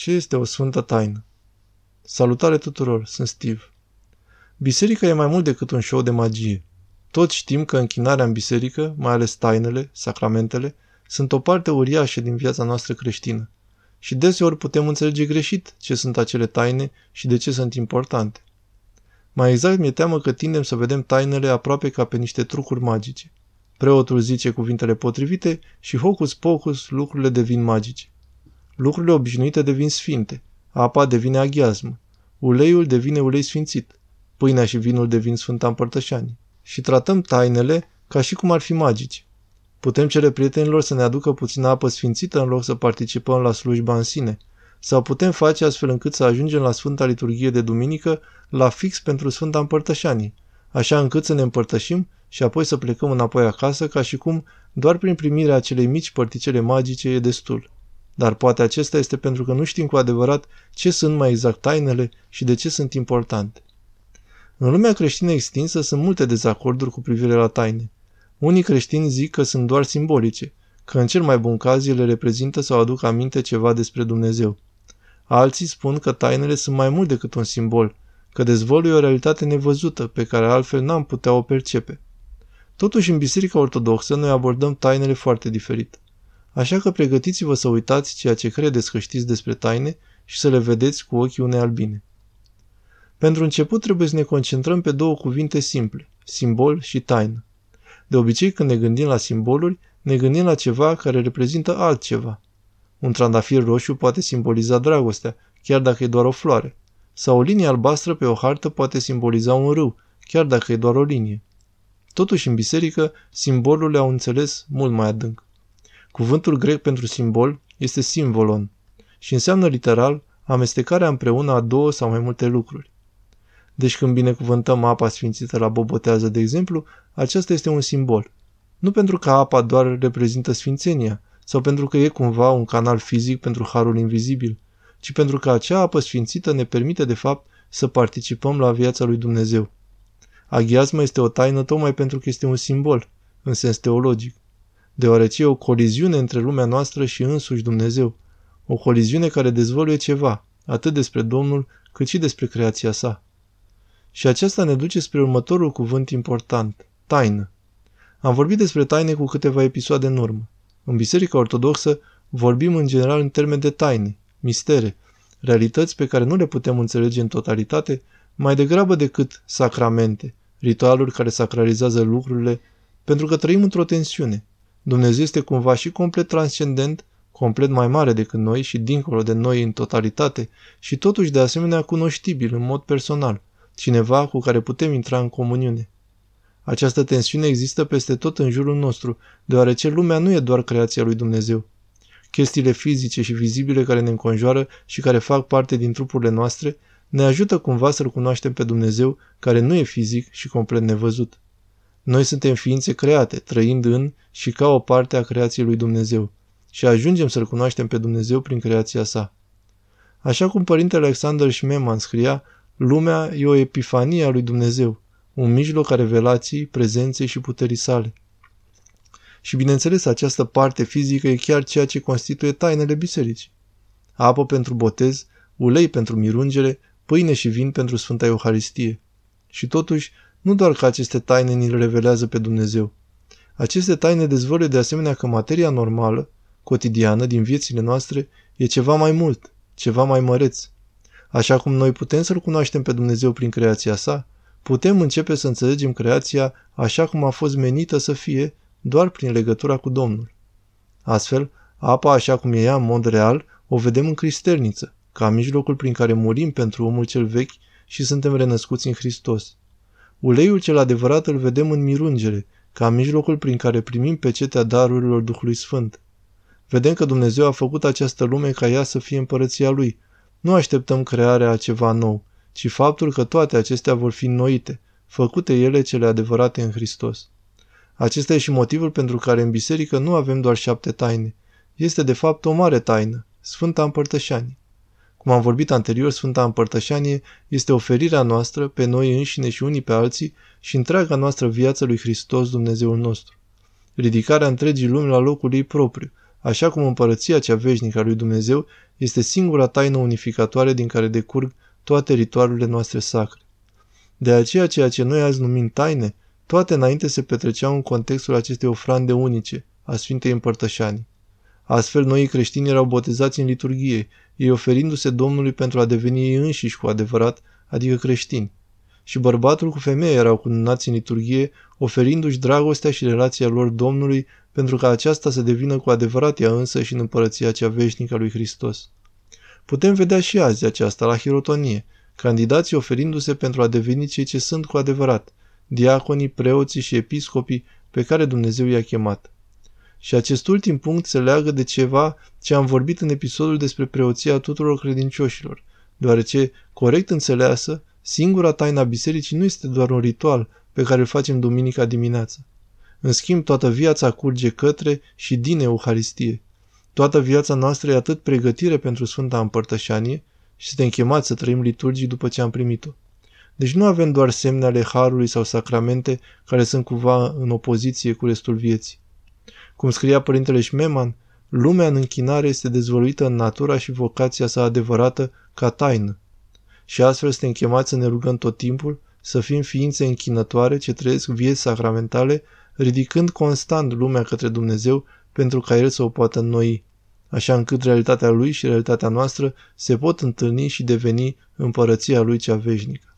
Ce este o sfântă taină? Salutare tuturor, sunt Steve. Biserica e mai mult decât un show de magie. Toți știm că închinarea în biserică, mai ales tainele, sacramentele, sunt o parte uriașă din viața noastră creștină. Și deseori putem înțelege greșit ce sunt acele taine și de ce sunt importante. Mai exact mi-e teamă că tindem să vedem tainele aproape ca pe niște trucuri magice. Preotul zice cuvintele potrivite și hocus pocus lucrurile devin magice. Lucrurile obișnuite devin sfinte, apa devine aghiazmă, uleiul devine ulei sfințit, pâinea și vinul devin sfânta împărtășanie. Și tratăm tainele ca și cum ar fi magici. Putem cere prietenilor să ne aducă puțină apă sfințită în loc să participăm la slujba în sine, sau putem face astfel încât să ajungem la Sfânta Liturghie de Duminică la fix pentru Sfânta Împărtășanie, așa încât să ne împărtășim și apoi să plecăm înapoi acasă ca și cum doar prin primirea acelei mici părticele magice e destul. Dar poate acesta este pentru că nu știm cu adevărat ce sunt mai exact tainele și de ce sunt importante. În lumea creștină extinsă sunt multe dezacorduri cu privire la taine. Unii creștini zic că sunt doar simbolice, că în cel mai bun caz ele reprezintă sau aduc aminte ceva despre Dumnezeu. Alții spun că tainele sunt mai mult decât un simbol, că dezvăluie o realitate nevăzută, pe care altfel n-am putea o percepe. Totuși, în Biserica Ortodoxă, noi abordăm tainele foarte diferit. Așa că pregătiți-vă să uitați ceea ce credeți că știți despre taine și să le vedeți cu ochii unei albine. Pentru început trebuie să ne concentrăm pe două cuvinte simple, simbol și taină. De obicei, când ne gândim la simboluri, ne gândim la ceva care reprezintă altceva. Un trandafir roșu poate simboliza dragostea, chiar dacă e doar o floare. Sau o linie albastră pe o hartă poate simboliza un râu, chiar dacă e doar o linie. Totuși, în biserică, simbolurile au înțeles mult mai adânc. Cuvântul grec pentru simbol este simbolon și înseamnă literal amestecarea împreună a două sau mai multe lucruri. Deci când binecuvântăm apa sfințită la bobotează, de exemplu, aceasta este un simbol. Nu pentru că apa doar reprezintă sfințenia sau pentru că e cumva un canal fizic pentru harul invizibil, ci pentru că acea apă sfințită ne permite de fapt să participăm la viața lui Dumnezeu. Aghiazma este o taină tocmai pentru că este un simbol, în sens teologic, deoarece e o coliziune între lumea noastră și însuși Dumnezeu, o coliziune care dezvăluie ceva, atât despre Domnul cât și despre creația sa. Și aceasta ne duce spre următorul cuvânt important, taină. Am vorbit despre taine cu câteva episoade în urmă. În Biserica Ortodoxă vorbim în general în termeni de taine, mistere, realități pe care nu le putem înțelege în totalitate, mai degrabă decât sacramente, ritualuri care sacralizează lucrurile, pentru că trăim într-o tensiune. Dumnezeu este cumva și complet transcendent, complet mai mare decât noi și dincolo de noi în totalitate și totuși de asemenea cunoștibil în mod personal – cineva cu care putem intra în comuniune. Această tensiune există peste tot în jurul nostru, deoarece lumea nu e doar creația lui Dumnezeu. Chestiile fizice și vizibile care ne înconjoară și care fac parte din trupurile noastre ne ajută cumva să-L cunoaștem pe Dumnezeu, care nu e fizic și complet nevăzut. Noi suntem ființe create, trăind în și ca o parte a creației lui Dumnezeu și ajungem să-L cunoaștem pe Dumnezeu prin creația sa. Așa cum părintele Alexander Schmemann scria, Lumea e o epifanie a lui Dumnezeu, un mijloc a revelației, prezenței și puterii sale. Și bineînțeles, această parte fizică e chiar ceea ce constituie tainele bisericii. Apă pentru botez, ulei pentru mirungere, pâine și vin pentru Sfânta Euharistie. Și totuși, nu doar că aceste taine ni le revelează pe Dumnezeu. Aceste taine dezvăluie de asemenea că materia normală, cotidiană, din viețile noastre, e ceva mai mult, ceva mai măreț, Așa cum noi putem să-L cunoaștem pe Dumnezeu prin creația sa, putem începe să înțelegem creația așa cum a fost menită să fie doar prin legătura cu Domnul. Astfel, apa așa cum e ea în mod real, o vedem în cristelniță, ca mijlocul prin care murim pentru omul cel vechi și suntem renăscuți în Hristos. Uleiul cel adevărat îl vedem în mirungere, ca mijlocul prin care primim pecetea darurilor Duhului Sfânt. Vedem că Dumnezeu a făcut această lume ca ea să fie împărăția Lui, nu așteptăm crearea a ceva nou, ci faptul că toate acestea vor fi noite, făcute ele cele adevărate în Hristos. Acesta e și motivul pentru care în biserică nu avem doar șapte taine. Este de fapt o mare taină, Sfânta Împărtășanie. Cum am vorbit anterior, Sfânta Împărtășanie este oferirea noastră pe noi înșine și unii pe alții și întreaga noastră viață lui Hristos Dumnezeul nostru. Ridicarea întregii lumi la locul ei propriu, așa cum împărăția cea veșnică a lui Dumnezeu este singura taină unificatoare din care decurg toate ritualurile noastre sacre. De aceea ceea ce noi azi numim taine, toate înainte se petreceau în contextul acestei ofrande unice, a Sfintei Împărtășanii. Astfel, noi creștini erau botezați în liturghie, ei oferindu-se Domnului pentru a deveni ei înșiși cu adevărat, adică creștini. Și bărbatul cu femeia erau cununați în liturghie, oferindu-și dragostea și relația lor Domnului pentru ca aceasta să devină cu adevărat ea însă și în împărăția cea veșnică a lui Hristos. Putem vedea și azi aceasta la hirotonie, candidații oferindu-se pentru a deveni cei ce sunt cu adevărat, diaconii, preoții și episcopii pe care Dumnezeu i-a chemat. Și acest ultim punct se leagă de ceva ce am vorbit în episodul despre preoția tuturor credincioșilor, deoarece, corect înțeleasă, singura taina bisericii nu este doar un ritual pe care îl facem duminica dimineață. În schimb, toată viața curge către și din Euharistie. Toată viața noastră e atât pregătire pentru Sfânta Împărtășanie și suntem chemați să trăim liturgii după ce am primit-o. Deci nu avem doar semne ale Harului sau sacramente care sunt cumva în opoziție cu restul vieții. Cum scria Părintele Șmeman, lumea în închinare este dezvăluită în natura și vocația sa adevărată ca taină. Și astfel suntem chemați să ne rugăm tot timpul, să fim ființe închinătoare ce trăiesc vieți sacramentale, ridicând constant lumea către Dumnezeu pentru ca El să o poată înnoi, așa încât realitatea Lui și realitatea noastră se pot întâlni și deveni împărăția Lui cea veșnică.